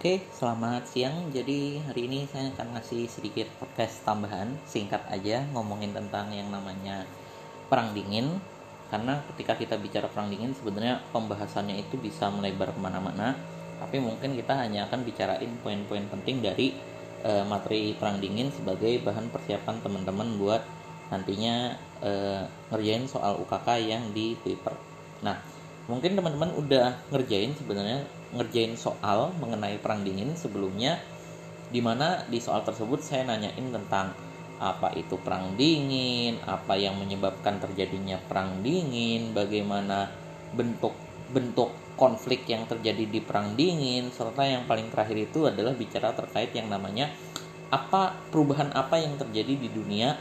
Oke, selamat siang. Jadi hari ini saya akan ngasih sedikit podcast tambahan, singkat aja ngomongin tentang yang namanya perang dingin. Karena ketika kita bicara perang dingin sebenarnya pembahasannya itu bisa melebar ke mana-mana. Tapi mungkin kita hanya akan bicarain poin-poin penting dari uh, materi perang dingin sebagai bahan persiapan teman-teman buat nantinya uh, ngerjain soal UKK yang di Twitter. Nah, mungkin teman-teman udah ngerjain sebenarnya ngerjain soal mengenai perang dingin sebelumnya di mana di soal tersebut saya nanyain tentang apa itu perang dingin, apa yang menyebabkan terjadinya perang dingin, bagaimana bentuk-bentuk konflik yang terjadi di perang dingin, serta yang paling terakhir itu adalah bicara terkait yang namanya apa perubahan apa yang terjadi di dunia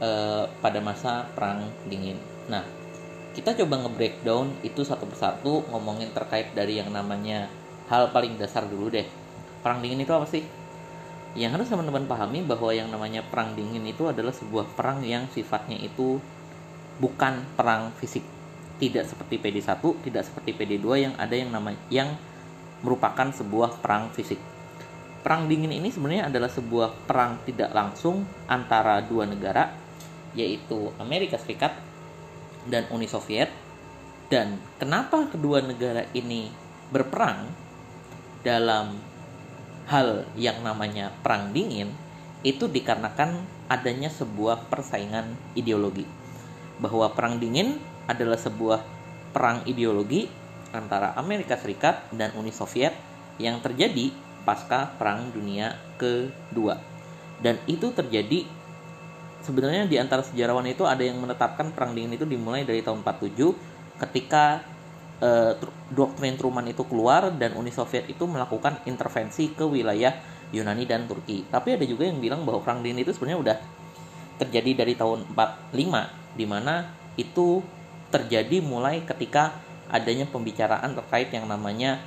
eh, pada masa perang dingin. Nah, kita coba nge-breakdown itu satu persatu ngomongin terkait dari yang namanya hal paling dasar dulu deh. Perang dingin itu apa sih? Yang harus teman-teman pahami bahwa yang namanya perang dingin itu adalah sebuah perang yang sifatnya itu bukan perang fisik. Tidak seperti PD1, tidak seperti PD2 yang ada yang namanya yang merupakan sebuah perang fisik. Perang dingin ini sebenarnya adalah sebuah perang tidak langsung antara dua negara yaitu Amerika Serikat dan Uni Soviet dan kenapa kedua negara ini berperang dalam hal yang namanya perang dingin itu dikarenakan adanya sebuah persaingan ideologi bahwa perang dingin adalah sebuah perang ideologi antara Amerika Serikat dan Uni Soviet yang terjadi pasca Perang Dunia Kedua. Dan itu terjadi sebenarnya di antara sejarawan itu ada yang menetapkan perang dingin itu dimulai dari tahun 47 ketika uh, doktrin Truman itu keluar dan Uni Soviet itu melakukan intervensi ke wilayah Yunani dan Turki. Tapi ada juga yang bilang bahwa perang dingin itu sebenarnya udah terjadi dari tahun 45 di mana itu terjadi mulai ketika adanya pembicaraan terkait yang namanya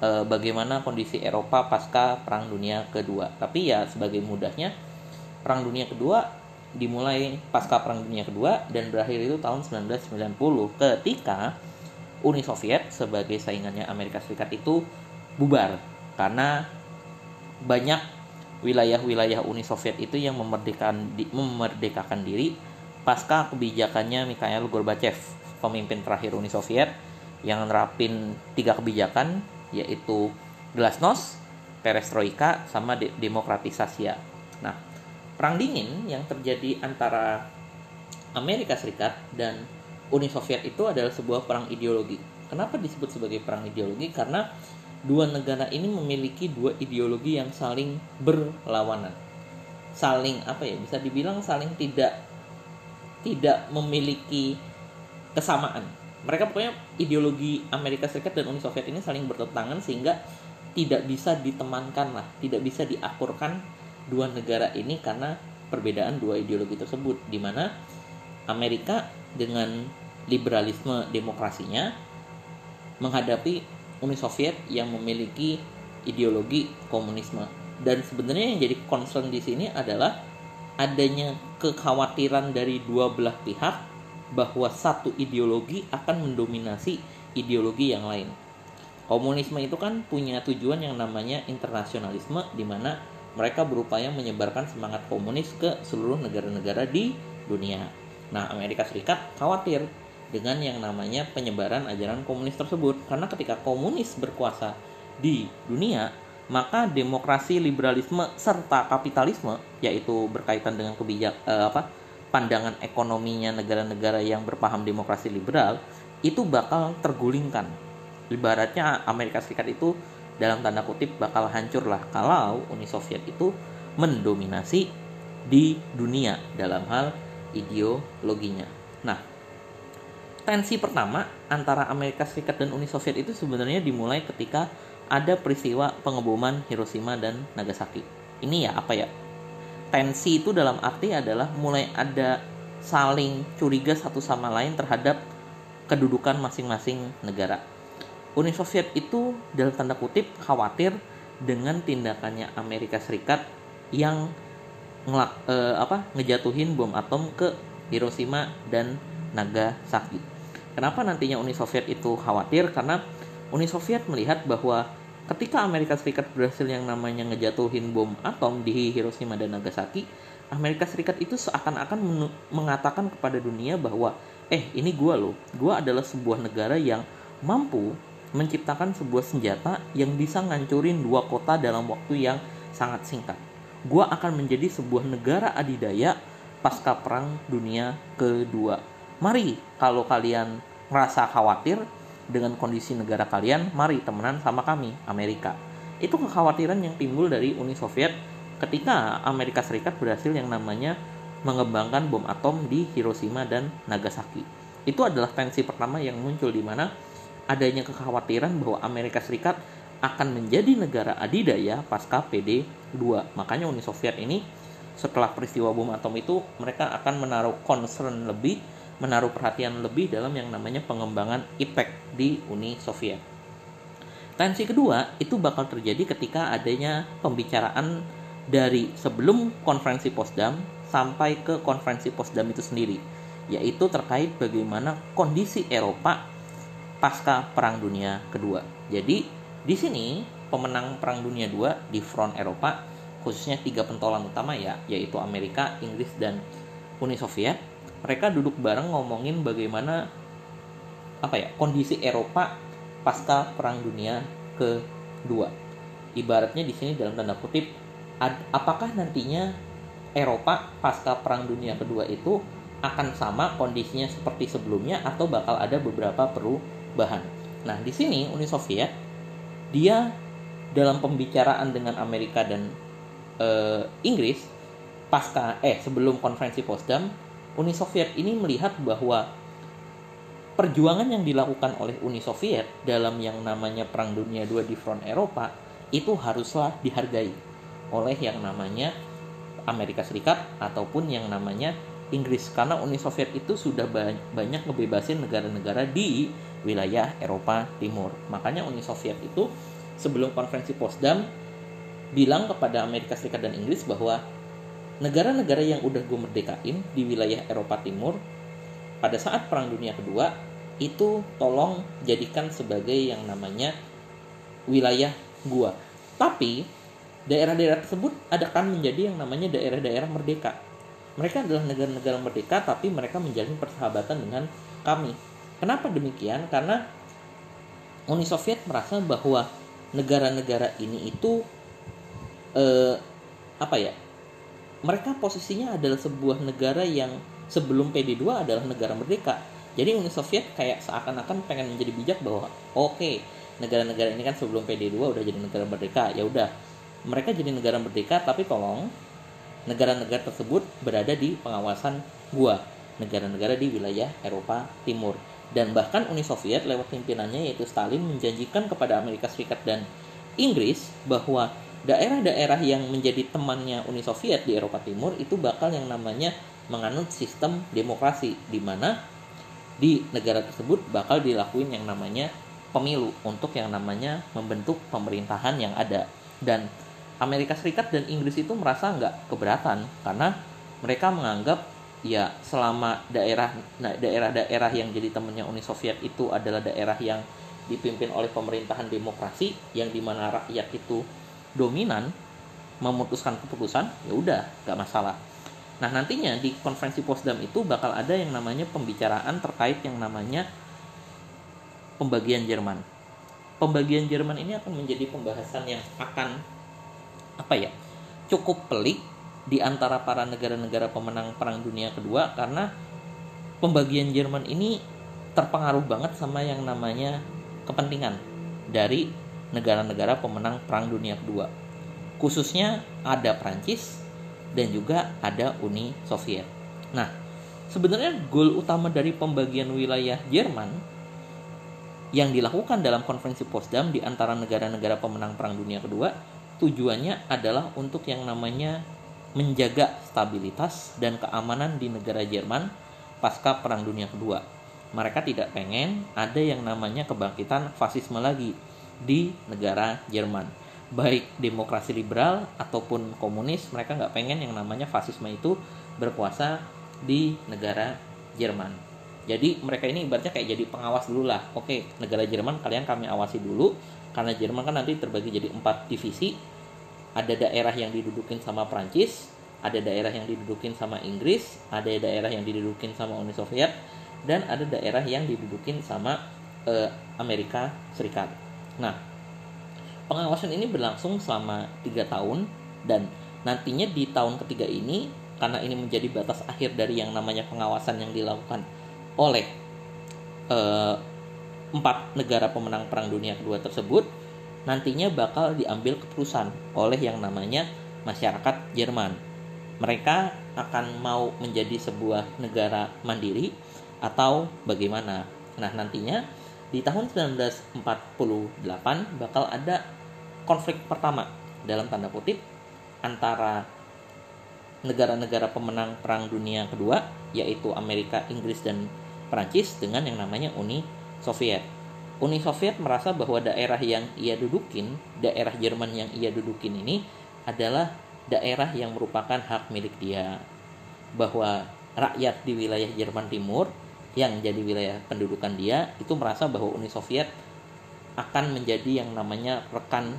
e, bagaimana kondisi Eropa pasca Perang Dunia Kedua. Tapi ya sebagai mudahnya Perang Dunia Kedua dimulai pasca Perang Dunia Kedua dan berakhir itu tahun 1990 ketika Uni Soviet sebagai saingannya Amerika Serikat itu bubar karena banyak wilayah-wilayah Uni Soviet itu yang memerdekakan, di, memerdekakan diri pasca kebijakannya Mikhail Gorbachev, pemimpin terakhir Uni Soviet yang nerapin tiga kebijakan yaitu glasnost, perestroika, sama de demokratisasi. Nah, perang dingin yang terjadi antara Amerika Serikat dan Uni Soviet itu adalah sebuah perang ideologi. Kenapa disebut sebagai perang ideologi? Karena dua negara ini memiliki dua ideologi yang saling berlawanan. Saling apa ya? Bisa dibilang saling tidak tidak memiliki kesamaan. Mereka pokoknya ideologi Amerika Serikat dan Uni Soviet ini saling bertentangan sehingga tidak bisa ditemankan lah, tidak bisa diakurkan dua negara ini karena perbedaan dua ideologi tersebut di mana Amerika dengan liberalisme demokrasinya menghadapi Uni Soviet yang memiliki ideologi komunisme dan sebenarnya yang jadi concern di sini adalah adanya kekhawatiran dari dua belah pihak bahwa satu ideologi akan mendominasi ideologi yang lain. Komunisme itu kan punya tujuan yang namanya internasionalisme di mana mereka berupaya menyebarkan semangat komunis ke seluruh negara-negara di dunia. Nah, Amerika Serikat khawatir dengan yang namanya penyebaran ajaran komunis tersebut karena ketika komunis berkuasa di dunia, maka demokrasi, liberalisme serta kapitalisme yaitu berkaitan dengan kebijak eh, apa pandangan ekonominya negara-negara yang berpaham demokrasi liberal itu bakal tergulingkan. Ibaratnya Amerika Serikat itu dalam tanda kutip bakal hancur lah kalau Uni Soviet itu mendominasi di dunia dalam hal ideologinya. Nah, tensi pertama antara Amerika Serikat dan Uni Soviet itu sebenarnya dimulai ketika ada peristiwa pengeboman Hiroshima dan Nagasaki. Ini ya apa ya? Tensi itu dalam arti adalah mulai ada saling curiga satu sama lain terhadap kedudukan masing-masing negara Uni Soviet itu dalam tanda kutip khawatir dengan tindakannya Amerika Serikat yang ngelak, eh, apa ngejatuhin bom atom ke Hiroshima dan Nagasaki. Kenapa nantinya Uni Soviet itu khawatir? Karena Uni Soviet melihat bahwa ketika Amerika Serikat berhasil yang namanya ngejatuhin bom atom di Hiroshima dan Nagasaki, Amerika Serikat itu seakan-akan mengatakan kepada dunia bahwa eh ini gue loh, gue adalah sebuah negara yang mampu menciptakan sebuah senjata yang bisa ngancurin dua kota dalam waktu yang sangat singkat. Gue akan menjadi sebuah negara adidaya pasca perang dunia kedua. Mari kalau kalian merasa khawatir, dengan kondisi negara kalian, mari temenan sama kami, Amerika. Itu kekhawatiran yang timbul dari Uni Soviet ketika Amerika Serikat berhasil yang namanya mengembangkan bom atom di Hiroshima dan Nagasaki. Itu adalah tensi pertama yang muncul di mana adanya kekhawatiran bahwa Amerika Serikat akan menjadi negara adidaya pasca PD2. Makanya Uni Soviet ini setelah peristiwa bom atom itu mereka akan menaruh concern lebih menaruh perhatian lebih dalam yang namanya pengembangan IPEC di Uni Soviet. Tensi kedua itu bakal terjadi ketika adanya pembicaraan dari sebelum konferensi Potsdam sampai ke konferensi Potsdam itu sendiri, yaitu terkait bagaimana kondisi Eropa pasca Perang Dunia Kedua. Jadi di sini pemenang Perang Dunia II di front Eropa khususnya tiga pentolan utama ya, yaitu Amerika, Inggris, dan Uni Soviet mereka duduk bareng ngomongin bagaimana apa ya kondisi Eropa pasca Perang Dunia kedua. Ibaratnya di sini dalam tanda kutip, apakah nantinya Eropa pasca Perang Dunia kedua itu akan sama kondisinya seperti sebelumnya atau bakal ada beberapa perubahan. Nah, di sini Uni Soviet dia dalam pembicaraan dengan Amerika dan e, Inggris pasca eh sebelum konferensi Potsdam Uni Soviet ini melihat bahwa perjuangan yang dilakukan oleh Uni Soviet dalam yang namanya Perang Dunia II di front Eropa itu haruslah dihargai oleh yang namanya Amerika Serikat ataupun yang namanya Inggris karena Uni Soviet itu sudah banyak ngebebasin negara-negara di wilayah Eropa Timur. Makanya Uni Soviet itu sebelum konferensi Potsdam bilang kepada Amerika Serikat dan Inggris bahwa negara-negara yang udah gue merdekain di wilayah Eropa Timur pada saat Perang Dunia Kedua itu tolong jadikan sebagai yang namanya wilayah gua. Tapi daerah-daerah tersebut adakan menjadi yang namanya daerah-daerah merdeka. Mereka adalah negara-negara merdeka tapi mereka menjalin persahabatan dengan kami. Kenapa demikian? Karena Uni Soviet merasa bahwa negara-negara ini itu eh, apa ya mereka posisinya adalah sebuah negara yang sebelum PD2 adalah negara merdeka. Jadi Uni Soviet kayak seakan-akan pengen menjadi bijak bahwa oke, okay, negara-negara ini kan sebelum PD2 udah jadi negara merdeka. Ya udah, mereka jadi negara merdeka tapi tolong negara-negara tersebut berada di pengawasan gua, negara-negara di wilayah Eropa Timur. Dan bahkan Uni Soviet lewat pimpinannya yaitu Stalin menjanjikan kepada Amerika Serikat dan Inggris bahwa daerah-daerah yang menjadi temannya Uni Soviet di Eropa Timur itu bakal yang namanya menganut sistem demokrasi di mana di negara tersebut bakal dilakuin yang namanya pemilu untuk yang namanya membentuk pemerintahan yang ada. Dan Amerika Serikat dan Inggris itu merasa nggak keberatan karena mereka menganggap ya selama daerah nah, daerah-daerah yang jadi temannya Uni Soviet itu adalah daerah yang dipimpin oleh pemerintahan demokrasi yang di mana rakyat itu dominan memutuskan keputusan ya udah nggak masalah. Nah nantinya di konferensi Potsdam itu bakal ada yang namanya pembicaraan terkait yang namanya pembagian Jerman. Pembagian Jerman ini akan menjadi pembahasan yang akan apa ya cukup pelik di antara para negara-negara pemenang Perang Dunia Kedua karena pembagian Jerman ini terpengaruh banget sama yang namanya kepentingan dari negara-negara pemenang Perang Dunia Kedua. Khususnya ada Prancis dan juga ada Uni Soviet. Nah, sebenarnya goal utama dari pembagian wilayah Jerman yang dilakukan dalam konferensi Potsdam di antara negara-negara pemenang Perang Dunia Kedua tujuannya adalah untuk yang namanya menjaga stabilitas dan keamanan di negara Jerman pasca Perang Dunia Kedua. Mereka tidak pengen ada yang namanya kebangkitan fasisme lagi di negara Jerman. Baik demokrasi liberal ataupun komunis mereka nggak pengen yang namanya fasisme itu berkuasa di negara Jerman. Jadi mereka ini ibaratnya kayak jadi pengawas dulu lah. Oke negara Jerman kalian kami awasi dulu karena Jerman kan nanti terbagi jadi empat divisi ada daerah yang didudukin sama Prancis ada daerah yang didudukin sama Inggris ada daerah yang didudukin sama Uni Soviet dan ada daerah yang didudukin sama uh, Amerika Serikat. Nah pengawasan ini berlangsung selama tiga tahun dan nantinya di tahun ketiga ini karena ini menjadi batas akhir dari yang namanya pengawasan yang dilakukan oleh uh, empat negara pemenang Perang Dunia Kedua tersebut nantinya bakal diambil keputusan oleh yang namanya masyarakat Jerman. Mereka akan mau menjadi sebuah negara mandiri atau bagaimana. Nah, nantinya di tahun 1948 bakal ada konflik pertama dalam tanda kutip antara negara-negara pemenang Perang Dunia Kedua yaitu Amerika, Inggris dan Prancis dengan yang namanya Uni Soviet. Uni Soviet merasa bahwa daerah yang ia dudukin, daerah Jerman yang ia dudukin ini adalah daerah yang merupakan hak milik dia. Bahwa rakyat di wilayah Jerman Timur yang jadi wilayah pendudukan dia itu merasa bahwa Uni Soviet akan menjadi yang namanya rekan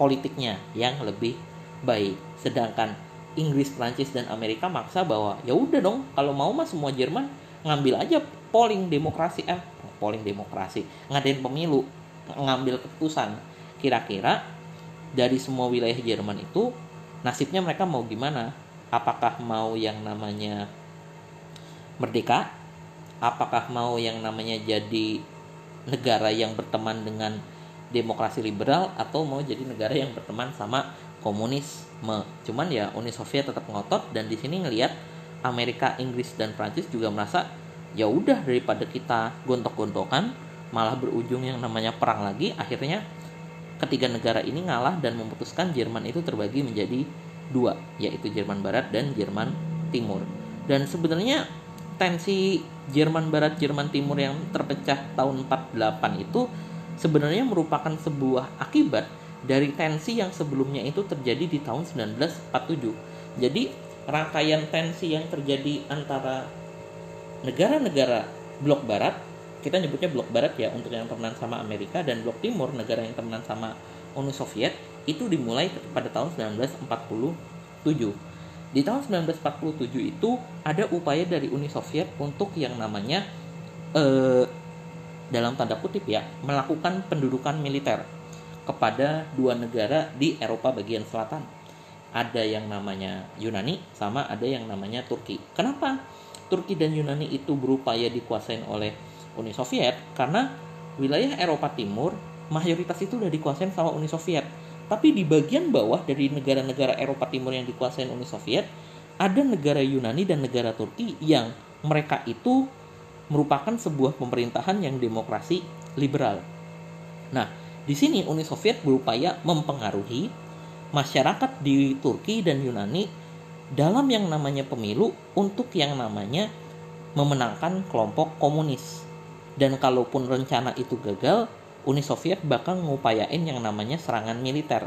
politiknya yang lebih baik. Sedangkan Inggris, Prancis dan Amerika maksa bahwa ya udah dong kalau mau mah semua Jerman ngambil aja polling demokrasi eh polling demokrasi. Ngadain pemilu ngambil keputusan. Kira-kira dari semua wilayah Jerman itu nasibnya mereka mau gimana? Apakah mau yang namanya merdeka? Apakah mau yang namanya jadi negara yang berteman dengan demokrasi liberal? Atau mau jadi negara yang berteman sama komunisme? Cuman ya Uni Soviet tetap ngotot dan di sini ngelihat Amerika, Inggris dan Prancis juga merasa ya udah daripada kita gontok-gontokan malah berujung yang namanya perang lagi akhirnya ketiga negara ini ngalah dan memutuskan Jerman itu terbagi menjadi dua yaitu Jerman Barat dan Jerman Timur. Dan sebenarnya tensi Jerman Barat Jerman Timur yang terpecah tahun 48 itu sebenarnya merupakan sebuah akibat dari tensi yang sebelumnya itu terjadi di tahun 1947 jadi rangkaian tensi yang terjadi antara negara-negara blok barat kita nyebutnya blok barat ya untuk yang temenan sama Amerika dan blok timur negara yang temenan sama Uni Soviet itu dimulai pada tahun 1947 di tahun 1947 itu ada upaya dari Uni Soviet untuk yang namanya eh, dalam tanda kutip ya melakukan pendudukan militer kepada dua negara di Eropa bagian selatan. Ada yang namanya Yunani sama ada yang namanya Turki. Kenapa Turki dan Yunani itu berupaya dikuasain oleh Uni Soviet? Karena wilayah Eropa Timur mayoritas itu udah dikuasain sama Uni Soviet. Tapi di bagian bawah dari negara-negara Eropa Timur yang dikuasain Uni Soviet, ada negara Yunani dan negara Turki yang mereka itu merupakan sebuah pemerintahan yang demokrasi liberal. Nah, di sini Uni Soviet berupaya mempengaruhi masyarakat di Turki dan Yunani dalam yang namanya pemilu untuk yang namanya memenangkan kelompok komunis. Dan kalaupun rencana itu gagal, Uni Soviet bakal ngupayain yang namanya serangan militer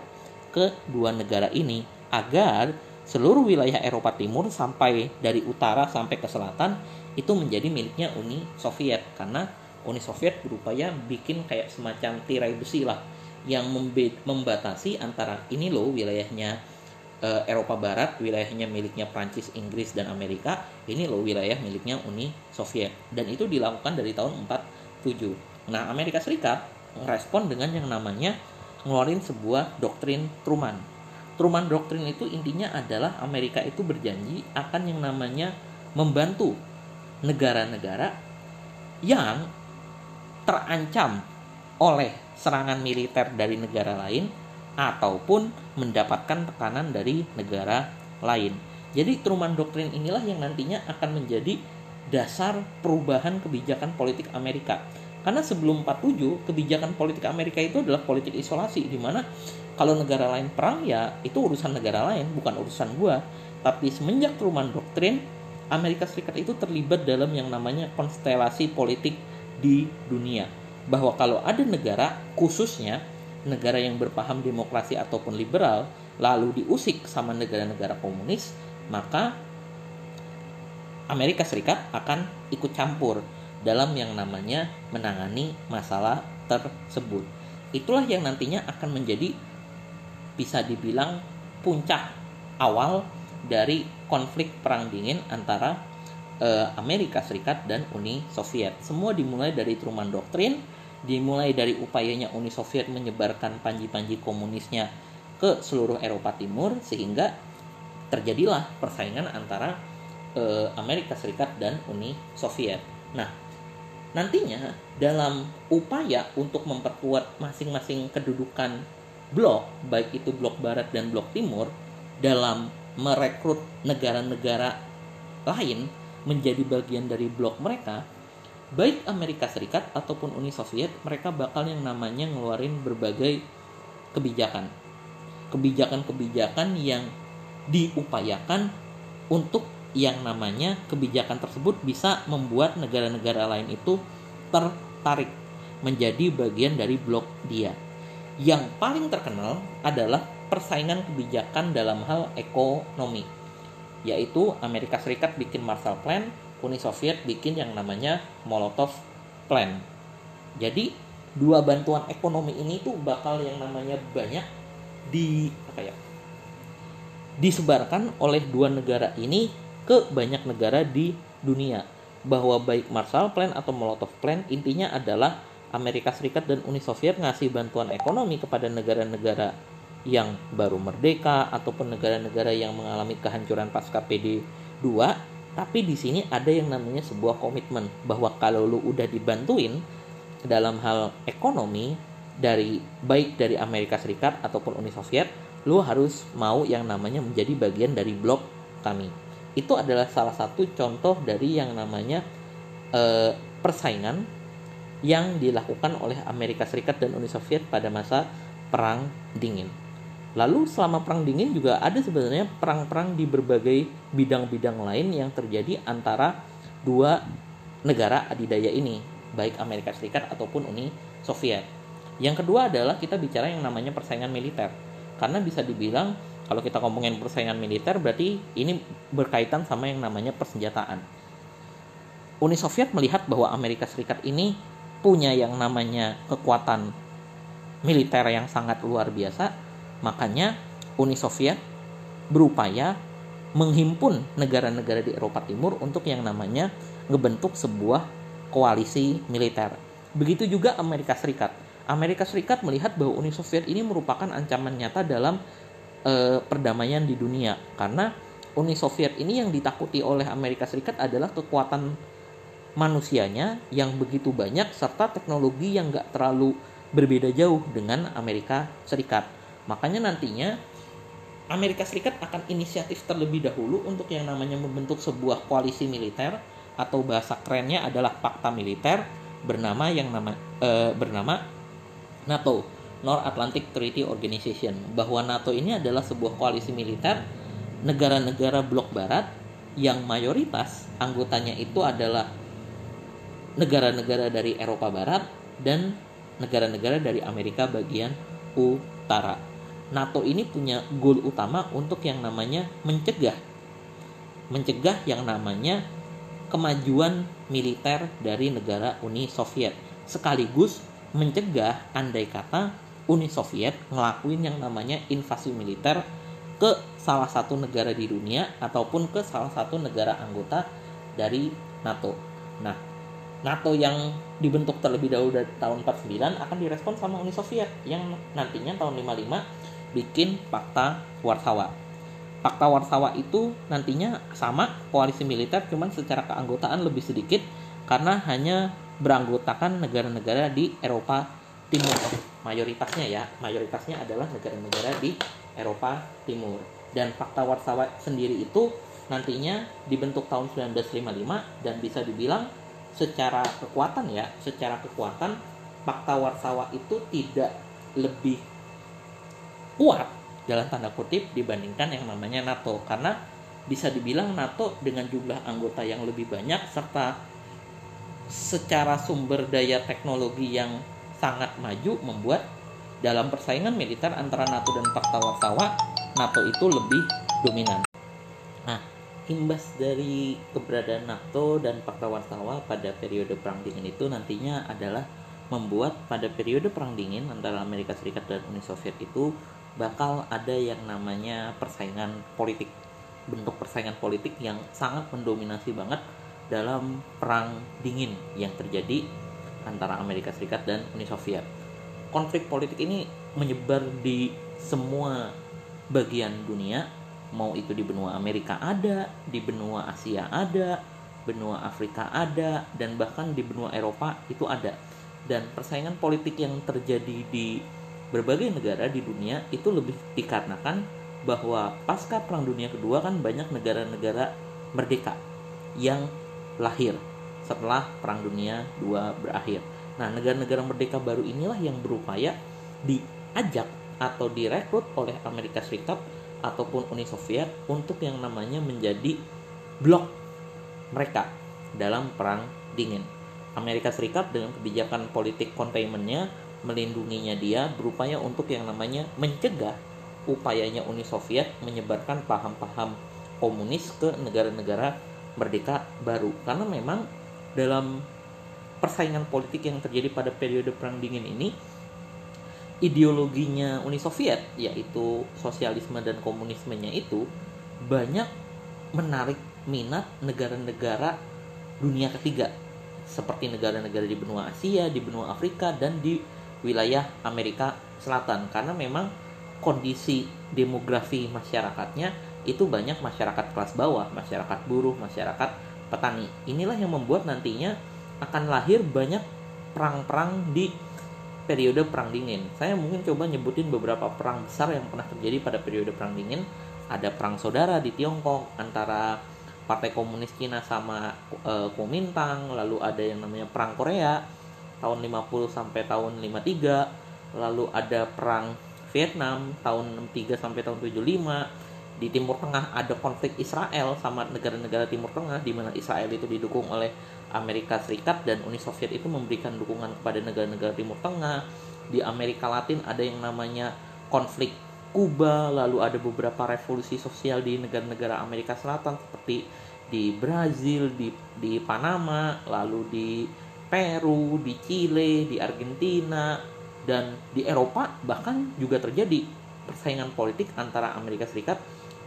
ke dua negara ini agar seluruh wilayah Eropa Timur sampai dari utara sampai ke selatan itu menjadi miliknya Uni Soviet karena Uni Soviet berupaya bikin kayak semacam tirai besi lah yang membatasi antara ini loh wilayahnya uh, Eropa Barat, wilayahnya miliknya Prancis, Inggris dan Amerika, ini loh wilayah miliknya Uni Soviet. Dan itu dilakukan dari tahun 47. Nah, Amerika Serikat merespon dengan yang namanya ngeluarin sebuah doktrin Truman. Truman doktrin itu intinya adalah Amerika itu berjanji akan yang namanya membantu negara-negara yang terancam oleh serangan militer dari negara lain ataupun mendapatkan tekanan dari negara lain. Jadi Truman Doctrine inilah yang nantinya akan menjadi dasar perubahan kebijakan politik Amerika. Karena sebelum 47 kebijakan politik Amerika itu adalah politik isolasi di mana kalau negara lain perang ya itu urusan negara lain bukan urusan gua. Tapi semenjak Truman Doctrine Amerika Serikat itu terlibat dalam yang namanya konstelasi politik di dunia bahwa kalau ada negara khususnya negara yang berpaham demokrasi ataupun liberal lalu diusik sama negara-negara komunis maka Amerika Serikat akan ikut campur dalam yang namanya menangani masalah tersebut. Itulah yang nantinya akan menjadi bisa dibilang puncak awal dari konflik perang dingin antara eh, Amerika Serikat dan Uni Soviet. Semua dimulai dari Truman Doctrine, dimulai dari upayanya Uni Soviet menyebarkan panji-panji komunisnya ke seluruh Eropa Timur sehingga terjadilah persaingan antara eh, Amerika Serikat dan Uni Soviet. Nah, nantinya dalam upaya untuk memperkuat masing-masing kedudukan blok, baik itu blok barat dan blok timur, dalam merekrut negara-negara lain menjadi bagian dari blok mereka, baik Amerika Serikat ataupun Uni Soviet, mereka bakal yang namanya ngeluarin berbagai kebijakan. Kebijakan-kebijakan yang diupayakan untuk yang namanya kebijakan tersebut bisa membuat negara-negara lain itu tertarik menjadi bagian dari blok dia. Yang paling terkenal adalah persaingan kebijakan dalam hal ekonomi, yaitu Amerika Serikat bikin Marshall Plan, Uni Soviet bikin yang namanya Molotov Plan. Jadi dua bantuan ekonomi ini tuh bakal yang namanya banyak di apa ya disebarkan oleh dua negara ini ke banyak negara di dunia bahwa baik Marshall Plan atau Molotov Plan intinya adalah Amerika Serikat dan Uni Soviet ngasih bantuan ekonomi kepada negara-negara yang baru merdeka ataupun negara-negara yang mengalami kehancuran pasca PD 2 tapi di sini ada yang namanya sebuah komitmen bahwa kalau lu udah dibantuin dalam hal ekonomi dari baik dari Amerika Serikat ataupun Uni Soviet lu harus mau yang namanya menjadi bagian dari blok kami itu adalah salah satu contoh dari yang namanya e, persaingan yang dilakukan oleh Amerika Serikat dan Uni Soviet pada masa Perang Dingin. Lalu selama Perang Dingin juga ada sebenarnya perang-perang di berbagai bidang-bidang lain yang terjadi antara dua negara adidaya ini, baik Amerika Serikat ataupun Uni Soviet. Yang kedua adalah kita bicara yang namanya persaingan militer. Karena bisa dibilang kalau kita ngomongin persaingan militer berarti ini berkaitan sama yang namanya persenjataan. Uni Soviet melihat bahwa Amerika Serikat ini punya yang namanya kekuatan militer yang sangat luar biasa, makanya Uni Soviet berupaya menghimpun negara-negara di Eropa Timur untuk yang namanya ngebentuk sebuah koalisi militer. Begitu juga Amerika Serikat. Amerika Serikat melihat bahwa Uni Soviet ini merupakan ancaman nyata dalam eh, perdamaian di dunia karena Uni Soviet ini yang ditakuti oleh Amerika Serikat adalah kekuatan manusianya yang begitu banyak serta teknologi yang gak terlalu berbeda jauh dengan Amerika Serikat. Makanya nantinya Amerika Serikat akan inisiatif terlebih dahulu untuk yang namanya membentuk sebuah koalisi militer atau bahasa kerennya adalah fakta militer bernama yang nama e, bernama NATO North Atlantic Treaty Organization bahwa NATO ini adalah sebuah koalisi militer negara-negara blok barat yang mayoritas anggotanya itu adalah negara-negara dari Eropa Barat dan negara-negara dari Amerika bagian utara. NATO ini punya goal utama untuk yang namanya mencegah mencegah yang namanya kemajuan militer dari negara Uni Soviet sekaligus mencegah andai kata Uni Soviet ngelakuin yang namanya invasi militer ke salah satu negara di dunia ataupun ke salah satu negara anggota dari NATO. Nah, NATO yang dibentuk terlebih dahulu dari tahun 49 akan direspon sama Uni Soviet yang nantinya tahun 55 bikin Fakta Warsawa. Fakta Warsawa itu nantinya sama koalisi militer cuman secara keanggotaan lebih sedikit karena hanya beranggotakan negara-negara di Eropa Timur mayoritasnya ya mayoritasnya adalah negara-negara di Eropa Timur dan fakta Warsawa sendiri itu nantinya dibentuk tahun 1955 dan bisa dibilang secara kekuatan ya secara kekuatan fakta Warsawa itu tidak lebih kuat dalam tanda kutip dibandingkan yang namanya NATO karena bisa dibilang NATO dengan jumlah anggota yang lebih banyak serta secara sumber daya teknologi yang sangat maju membuat dalam persaingan militer antara NATO dan Fakta Warsawa, NATO itu lebih dominan. Nah, imbas dari keberadaan NATO dan Pakta Warsawa pada periode Perang Dingin itu nantinya adalah membuat pada periode Perang Dingin antara Amerika Serikat dan Uni Soviet itu bakal ada yang namanya persaingan politik bentuk persaingan politik yang sangat mendominasi banget dalam Perang Dingin yang terjadi antara Amerika Serikat dan Uni Soviet. Konflik politik ini menyebar di semua bagian dunia, mau itu di benua Amerika ada, di benua Asia ada, benua Afrika ada, dan bahkan di benua Eropa itu ada. Dan persaingan politik yang terjadi di berbagai negara di dunia itu lebih dikarenakan bahwa pasca Perang Dunia Kedua kan banyak negara-negara merdeka yang lahir setelah Perang Dunia II berakhir. Nah, negara-negara merdeka baru inilah yang berupaya diajak atau direkrut oleh Amerika Serikat ataupun Uni Soviet untuk yang namanya menjadi blok mereka dalam perang dingin. Amerika Serikat dengan kebijakan politik containmentnya melindunginya dia berupaya untuk yang namanya mencegah upayanya Uni Soviet menyebarkan paham-paham komunis ke negara-negara merdeka baru. Karena memang dalam persaingan politik yang terjadi pada periode perang dingin ini ideologinya Uni Soviet yaitu sosialisme dan komunismenya itu banyak menarik minat negara-negara dunia ketiga. Seperti negara-negara di benua Asia, di benua Afrika dan di wilayah Amerika Selatan karena memang kondisi demografi masyarakatnya itu banyak masyarakat kelas bawah, masyarakat buruh, masyarakat petani. Inilah yang membuat nantinya akan lahir banyak perang-perang di periode perang dingin. Saya mungkin coba nyebutin beberapa perang besar yang pernah terjadi pada periode perang dingin. Ada perang saudara di Tiongkok antara Partai Komunis Cina sama e, Kuomintang, lalu ada yang namanya perang Korea tahun 50 sampai tahun 53, lalu ada perang Vietnam tahun 63 sampai tahun 75 di Timur Tengah ada konflik Israel sama negara-negara Timur Tengah di mana Israel itu didukung oleh Amerika Serikat dan Uni Soviet itu memberikan dukungan kepada negara-negara Timur Tengah. Di Amerika Latin ada yang namanya konflik Kuba, lalu ada beberapa revolusi sosial di negara-negara Amerika Selatan seperti di Brazil, di di Panama, lalu di Peru, di Chile, di Argentina, dan di Eropa bahkan juga terjadi persaingan politik antara Amerika Serikat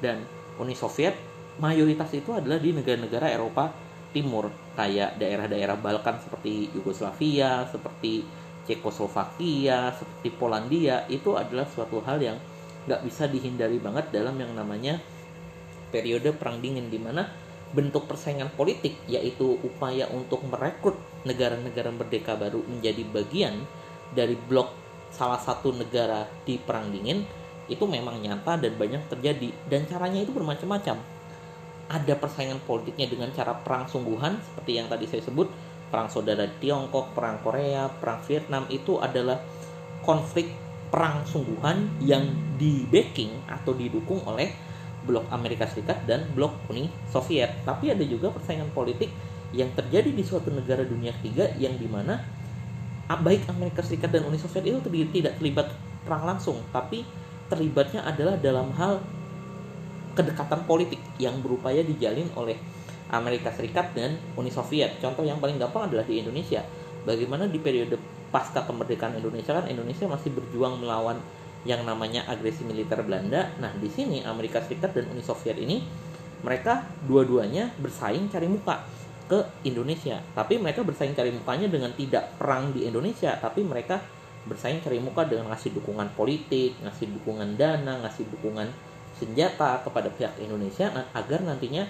dan Uni Soviet. Mayoritas itu adalah di negara-negara Eropa Timur kayak daerah-daerah Balkan seperti Yugoslavia, seperti Cekoslovakia, seperti Polandia itu adalah suatu hal yang nggak bisa dihindari banget dalam yang namanya periode perang dingin di mana bentuk persaingan politik yaitu upaya untuk merekrut negara-negara merdeka baru menjadi bagian dari blok salah satu negara di perang dingin itu memang nyata dan banyak terjadi. Dan caranya itu bermacam-macam. Ada persaingan politiknya dengan cara perang sungguhan seperti yang tadi saya sebut perang saudara Tiongkok, perang Korea, perang Vietnam itu adalah konflik perang sungguhan yang di backing atau didukung oleh blok Amerika Serikat dan blok Uni Soviet. Tapi ada juga persaingan politik yang terjadi di suatu negara dunia ketiga yang di mana baik Amerika Serikat dan Uni Soviet itu tidak terlibat perang langsung, tapi terlibatnya adalah dalam hal kedekatan politik yang berupaya dijalin oleh Amerika Serikat dan Uni Soviet. Contoh yang paling gampang adalah di Indonesia. Bagaimana di periode pasca kemerdekaan Indonesia kan Indonesia masih berjuang melawan yang namanya agresi militer Belanda. Nah, di sini Amerika Serikat dan Uni Soviet ini mereka dua-duanya bersaing cari muka ke Indonesia. Tapi mereka bersaing cari mukanya dengan tidak perang di Indonesia, tapi mereka bersaing cari muka dengan ngasih dukungan politik, ngasih dukungan dana, ngasih dukungan senjata kepada pihak Indonesia agar nantinya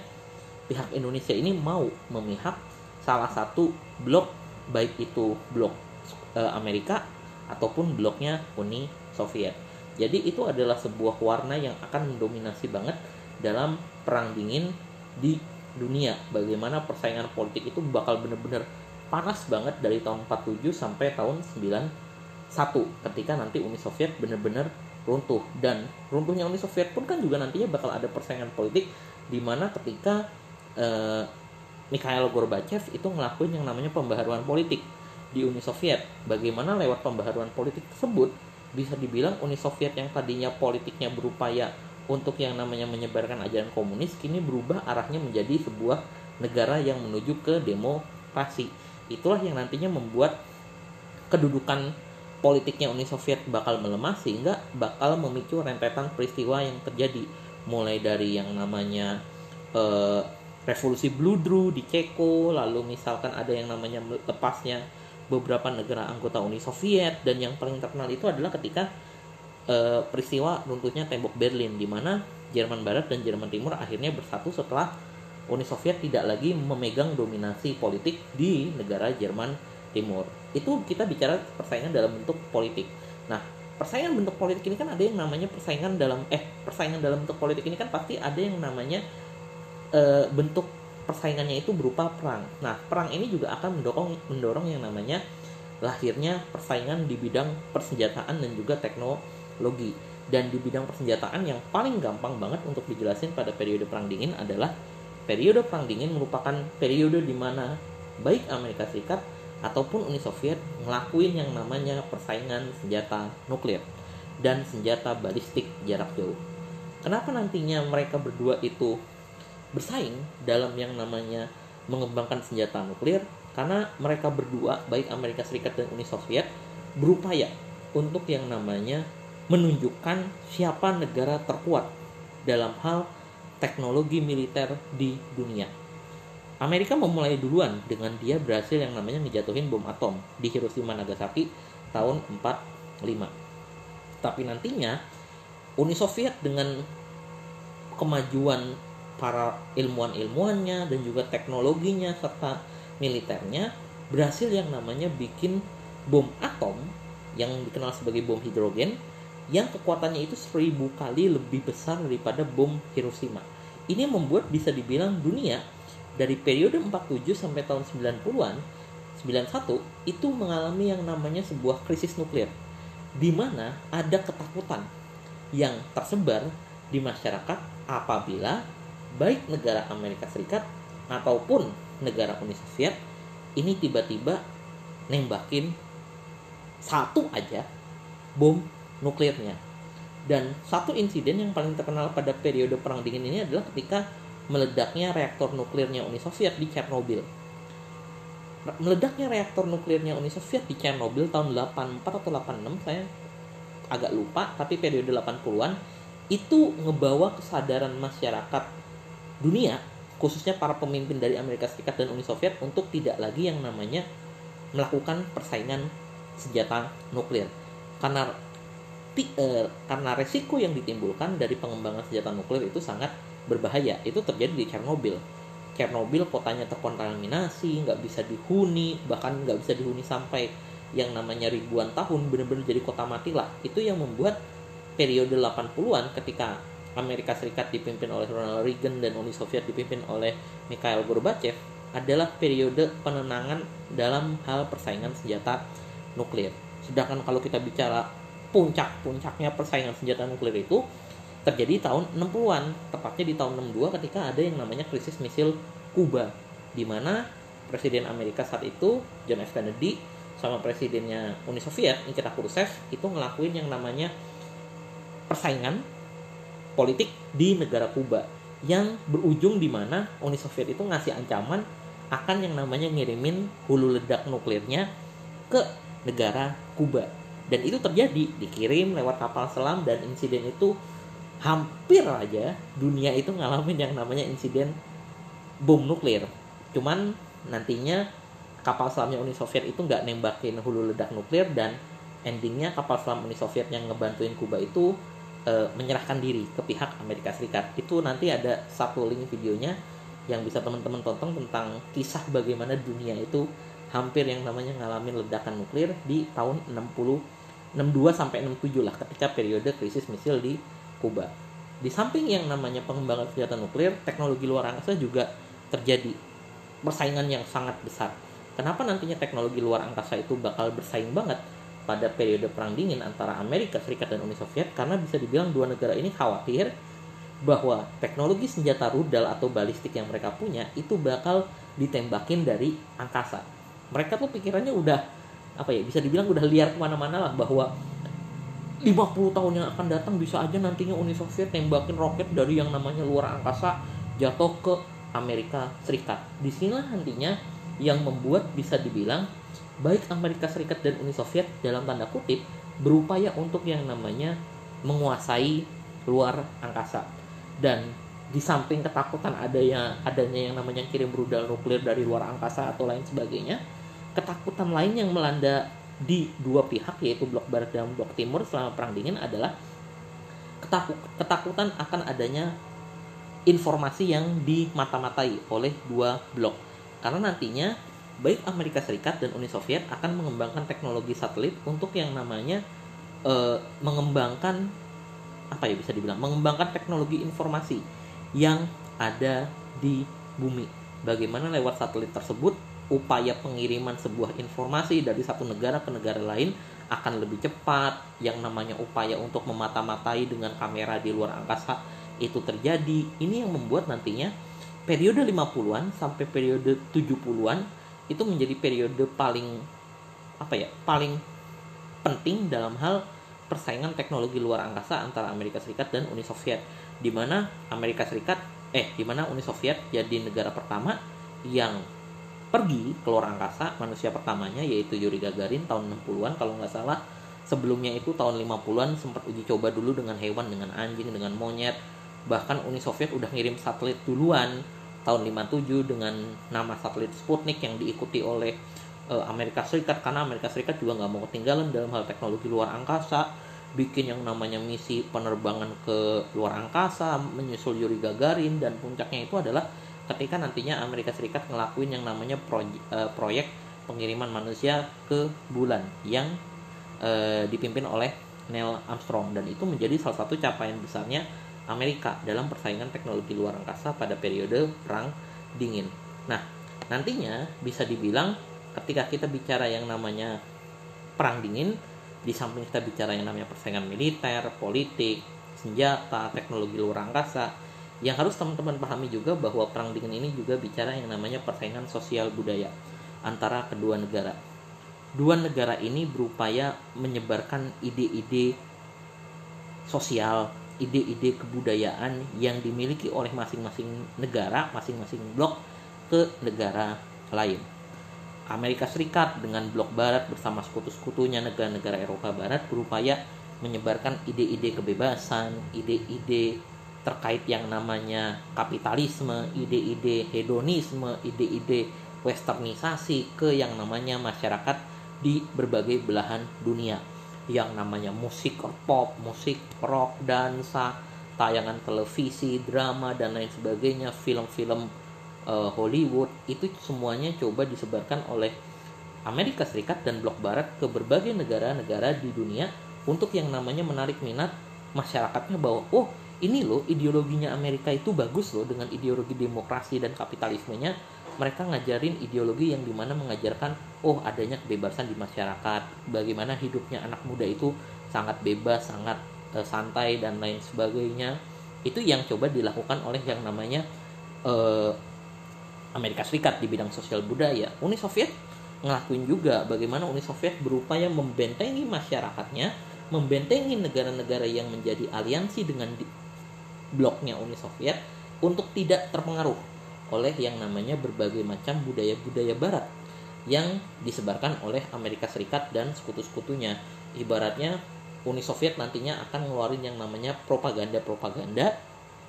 pihak Indonesia ini mau memihak salah satu blok baik itu blok e, Amerika ataupun bloknya Uni Soviet. Jadi itu adalah sebuah warna yang akan mendominasi banget dalam perang dingin di dunia. Bagaimana persaingan politik itu bakal benar-benar panas banget dari tahun 47 sampai tahun 9 satu ketika nanti Uni Soviet benar-benar runtuh dan runtuhnya Uni Soviet pun kan juga nantinya bakal ada persaingan politik di mana ketika uh, Mikhail Gorbachev itu ngelakuin yang namanya pembaharuan politik di Uni Soviet. Bagaimana lewat pembaharuan politik tersebut bisa dibilang Uni Soviet yang tadinya politiknya berupaya untuk yang namanya menyebarkan ajaran komunis kini berubah arahnya menjadi sebuah negara yang menuju ke demokrasi. Itulah yang nantinya membuat kedudukan politiknya Uni Soviet bakal melemah sehingga bakal memicu rentetan peristiwa yang terjadi mulai dari yang namanya uh, revolusi Bludru di Ceko lalu misalkan ada yang namanya lepasnya beberapa negara anggota Uni Soviet dan yang paling terkenal itu adalah ketika uh, peristiwa runtuhnya tembok Berlin di mana Jerman Barat dan Jerman Timur akhirnya bersatu setelah Uni Soviet tidak lagi memegang dominasi politik di negara Jerman Timur. Itu kita bicara persaingan dalam bentuk politik. Nah, persaingan bentuk politik ini kan ada yang namanya persaingan dalam eh persaingan dalam bentuk politik ini kan pasti ada yang namanya e, bentuk persaingannya itu berupa perang. Nah, perang ini juga akan mendorong mendorong yang namanya lahirnya persaingan di bidang persenjataan dan juga teknologi. Dan di bidang persenjataan yang paling gampang banget untuk dijelasin pada periode perang dingin adalah periode perang dingin merupakan periode di mana baik Amerika Serikat ataupun Uni Soviet ngelakuin yang namanya persaingan senjata nuklir dan senjata balistik jarak jauh. Kenapa nantinya mereka berdua itu bersaing dalam yang namanya mengembangkan senjata nuklir? Karena mereka berdua, baik Amerika Serikat dan Uni Soviet, berupaya untuk yang namanya menunjukkan siapa negara terkuat dalam hal teknologi militer di dunia Amerika memulai duluan dengan dia berhasil yang namanya ngejatuhin bom atom di Hiroshima Nagasaki tahun 45. Tapi nantinya Uni Soviet dengan kemajuan para ilmuwan-ilmuannya dan juga teknologinya serta militernya berhasil yang namanya bikin bom atom yang dikenal sebagai bom hidrogen yang kekuatannya itu seribu kali lebih besar daripada bom Hiroshima. Ini membuat bisa dibilang dunia dari periode 47 sampai tahun 90-an 91 itu mengalami yang namanya sebuah krisis nuklir di mana ada ketakutan yang tersebar di masyarakat apabila baik negara Amerika Serikat ataupun negara Uni Soviet ini tiba-tiba nembakin satu aja bom nuklirnya dan satu insiden yang paling terkenal pada periode perang dingin ini adalah ketika meledaknya reaktor nuklirnya Uni Soviet di Chernobyl. Meledaknya reaktor nuklirnya Uni Soviet di Chernobyl tahun 84 atau 86 saya agak lupa tapi periode 80-an itu ngebawa kesadaran masyarakat dunia khususnya para pemimpin dari Amerika Serikat dan Uni Soviet untuk tidak lagi yang namanya melakukan persaingan senjata nuklir. Karena eh, karena resiko yang ditimbulkan dari pengembangan senjata nuklir itu sangat berbahaya. Itu terjadi di Chernobyl. Chernobyl kotanya terkontaminasi nggak bisa dihuni bahkan nggak bisa dihuni sampai yang namanya ribuan tahun benar-benar jadi kota mati lah itu yang membuat periode 80-an ketika Amerika Serikat dipimpin oleh Ronald Reagan dan Uni Soviet dipimpin oleh Mikhail Gorbachev adalah periode penenangan dalam hal persaingan senjata nuklir. Sedangkan kalau kita bicara puncak-puncaknya persaingan senjata nuklir itu terjadi tahun 60-an, tepatnya di tahun 62 ketika ada yang namanya krisis misil Kuba, di mana Presiden Amerika saat itu John F. Kennedy sama presidennya Uni Soviet Nikita Khrushchev itu ngelakuin yang namanya persaingan politik di negara Kuba yang berujung di mana Uni Soviet itu ngasih ancaman akan yang namanya ngirimin hulu ledak nuklirnya ke negara Kuba dan itu terjadi dikirim lewat kapal selam dan insiden itu hampir aja dunia itu ngalamin yang namanya insiden bom nuklir. Cuman nantinya kapal selamnya Uni Soviet itu nggak nembakin hulu ledak nuklir dan endingnya kapal selam Uni Soviet yang ngebantuin Kuba itu e, menyerahkan diri ke pihak Amerika Serikat. Itu nanti ada satu link videonya yang bisa teman-teman tonton tentang kisah bagaimana dunia itu hampir yang namanya ngalamin ledakan nuklir di tahun 60 62 sampai 67 lah ketika periode krisis misil di Kuba. Di samping yang namanya pengembangan senjata nuklir, teknologi luar angkasa juga terjadi persaingan yang sangat besar. Kenapa nantinya teknologi luar angkasa itu bakal bersaing banget pada periode perang dingin antara Amerika Serikat dan Uni Soviet karena bisa dibilang dua negara ini khawatir bahwa teknologi senjata rudal atau balistik yang mereka punya itu bakal ditembakin dari angkasa. Mereka tuh pikirannya udah apa ya bisa dibilang udah liar ke mana-mana lah bahwa 50 tahun yang akan datang bisa aja nantinya Uni Soviet tembakin roket dari yang namanya luar angkasa jatuh ke Amerika Serikat. Di sinilah nantinya yang membuat bisa dibilang baik Amerika Serikat dan Uni Soviet dalam tanda kutip berupaya untuk yang namanya menguasai luar angkasa. Dan di samping ketakutan adanya adanya yang namanya kirim rudal nuklir dari luar angkasa atau lain sebagainya ketakutan lain yang melanda di dua pihak yaitu blok barat dan blok timur selama perang dingin adalah ketakut, ketakutan akan adanya informasi yang dimata-matai oleh dua blok. Karena nantinya baik Amerika Serikat dan Uni Soviet akan mengembangkan teknologi satelit untuk yang namanya e, mengembangkan apa ya bisa dibilang mengembangkan teknologi informasi yang ada di bumi. Bagaimana lewat satelit tersebut upaya pengiriman sebuah informasi dari satu negara ke negara lain akan lebih cepat. Yang namanya upaya untuk memata-matai dengan kamera di luar angkasa itu terjadi. Ini yang membuat nantinya periode 50-an sampai periode 70-an itu menjadi periode paling apa ya? paling penting dalam hal persaingan teknologi luar angkasa antara Amerika Serikat dan Uni Soviet. Di mana Amerika Serikat eh di mana Uni Soviet jadi negara pertama yang pergi ke luar angkasa manusia pertamanya yaitu Yuri Gagarin tahun 60-an kalau nggak salah. Sebelumnya itu tahun 50-an sempat uji coba dulu dengan hewan dengan anjing dengan monyet. Bahkan Uni Soviet udah ngirim satelit duluan tahun 57 dengan nama satelit Sputnik yang diikuti oleh uh, Amerika Serikat. Karena Amerika Serikat juga nggak mau ketinggalan dalam hal teknologi luar angkasa. Bikin yang namanya misi penerbangan ke luar angkasa menyusul Yuri Gagarin dan puncaknya itu adalah ketika nantinya Amerika Serikat ngelakuin yang namanya proyek, uh, proyek pengiriman manusia ke bulan yang uh, dipimpin oleh Neil Armstrong. Dan itu menjadi salah satu capaian besarnya Amerika dalam persaingan teknologi luar angkasa pada periode perang dingin. Nah, nantinya bisa dibilang ketika kita bicara yang namanya perang dingin di samping kita bicara yang namanya persaingan militer, politik, senjata, teknologi luar angkasa, yang harus teman-teman pahami juga bahwa perang dingin ini juga bicara yang namanya persaingan sosial budaya antara kedua negara. Dua negara ini berupaya menyebarkan ide-ide sosial, ide-ide kebudayaan yang dimiliki oleh masing-masing negara, masing-masing blok ke negara lain. Amerika Serikat dengan blok barat bersama sekutu-sekutunya negara-negara Eropa Barat berupaya menyebarkan ide-ide kebebasan, ide-ide terkait yang namanya kapitalisme, ide-ide hedonisme, ide-ide westernisasi ke yang namanya masyarakat di berbagai belahan dunia. Yang namanya musik pop, musik rock, dansa, tayangan televisi, drama dan lain sebagainya, film-film uh, Hollywood itu semuanya coba disebarkan oleh Amerika Serikat dan blok barat ke berbagai negara-negara di dunia untuk yang namanya menarik minat masyarakatnya bahwa oh ini loh ideologinya Amerika itu bagus loh dengan ideologi demokrasi dan kapitalismenya mereka ngajarin ideologi yang di mana mengajarkan oh adanya kebebasan di masyarakat bagaimana hidupnya anak muda itu sangat bebas sangat uh, santai dan lain sebagainya. Itu yang coba dilakukan oleh yang namanya uh, Amerika Serikat di bidang sosial budaya, Uni Soviet ngelakuin juga bagaimana Uni Soviet berupaya membentengi masyarakatnya, membentengi negara-negara yang menjadi aliansi dengan bloknya Uni Soviet untuk tidak terpengaruh oleh yang namanya berbagai macam budaya-budaya barat yang disebarkan oleh Amerika Serikat dan sekutu-sekutunya. Ibaratnya Uni Soviet nantinya akan ngeluarin yang namanya propaganda-propaganda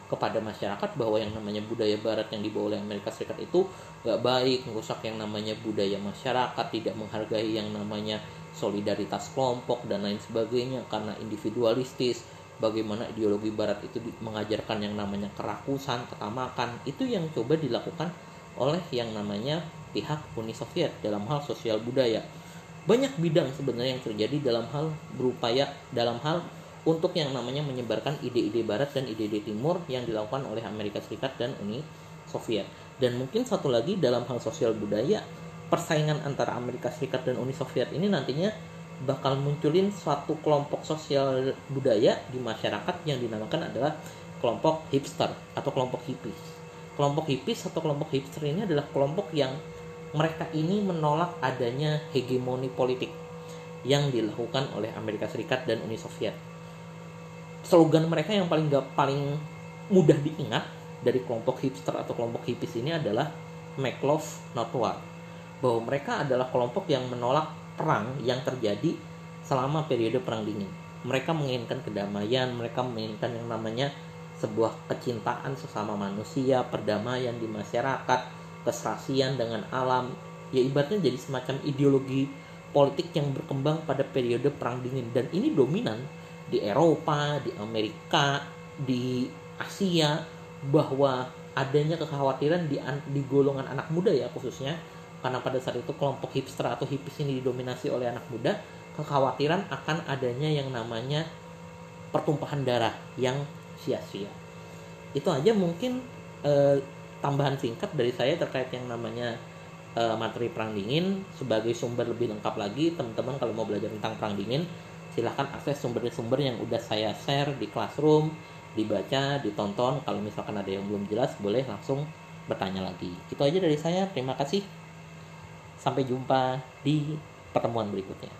kepada masyarakat bahwa yang namanya budaya barat yang dibawa oleh Amerika Serikat itu gak baik, merusak yang namanya budaya masyarakat, tidak menghargai yang namanya solidaritas kelompok dan lain sebagainya karena individualistis. Bagaimana ideologi barat itu mengajarkan yang namanya kerakusan, ketamakan, itu yang coba dilakukan oleh yang namanya pihak Uni Soviet dalam hal sosial budaya. Banyak bidang sebenarnya yang terjadi dalam hal berupaya dalam hal untuk yang namanya menyebarkan ide-ide barat dan ide-ide timur yang dilakukan oleh Amerika Serikat dan Uni Soviet. Dan mungkin satu lagi dalam hal sosial budaya, persaingan antara Amerika Serikat dan Uni Soviet ini nantinya bakal munculin suatu kelompok sosial budaya di masyarakat yang dinamakan adalah kelompok hipster atau kelompok hippies. Kelompok hippies atau kelompok hipster ini adalah kelompok yang mereka ini menolak adanya hegemoni politik yang dilakukan oleh Amerika Serikat dan Uni Soviet. Slogan mereka yang paling gak, paling mudah diingat dari kelompok hipster atau kelompok hippies ini adalah make love not war. Bahwa mereka adalah kelompok yang menolak perang yang terjadi selama periode perang dingin. Mereka menginginkan kedamaian, mereka menginginkan yang namanya sebuah kecintaan sesama manusia, perdamaian di masyarakat, keserasian dengan alam. Ya ibaratnya jadi semacam ideologi politik yang berkembang pada periode perang dingin dan ini dominan di Eropa, di Amerika, di Asia bahwa adanya kekhawatiran di di golongan anak muda ya khususnya karena pada saat itu kelompok hipster atau hippies ini didominasi oleh anak muda kekhawatiran akan adanya yang namanya pertumpahan darah yang sia-sia. Itu aja mungkin eh, tambahan singkat dari saya terkait yang namanya uh, materi perang dingin. Sebagai sumber lebih lengkap lagi teman-teman kalau mau belajar tentang perang dingin silahkan akses sumber-sumber yang udah saya share di classroom dibaca ditonton. Kalau misalkan ada yang belum jelas boleh langsung bertanya lagi. Itu aja dari saya. Terima kasih sampai jumpa di pertemuan berikutnya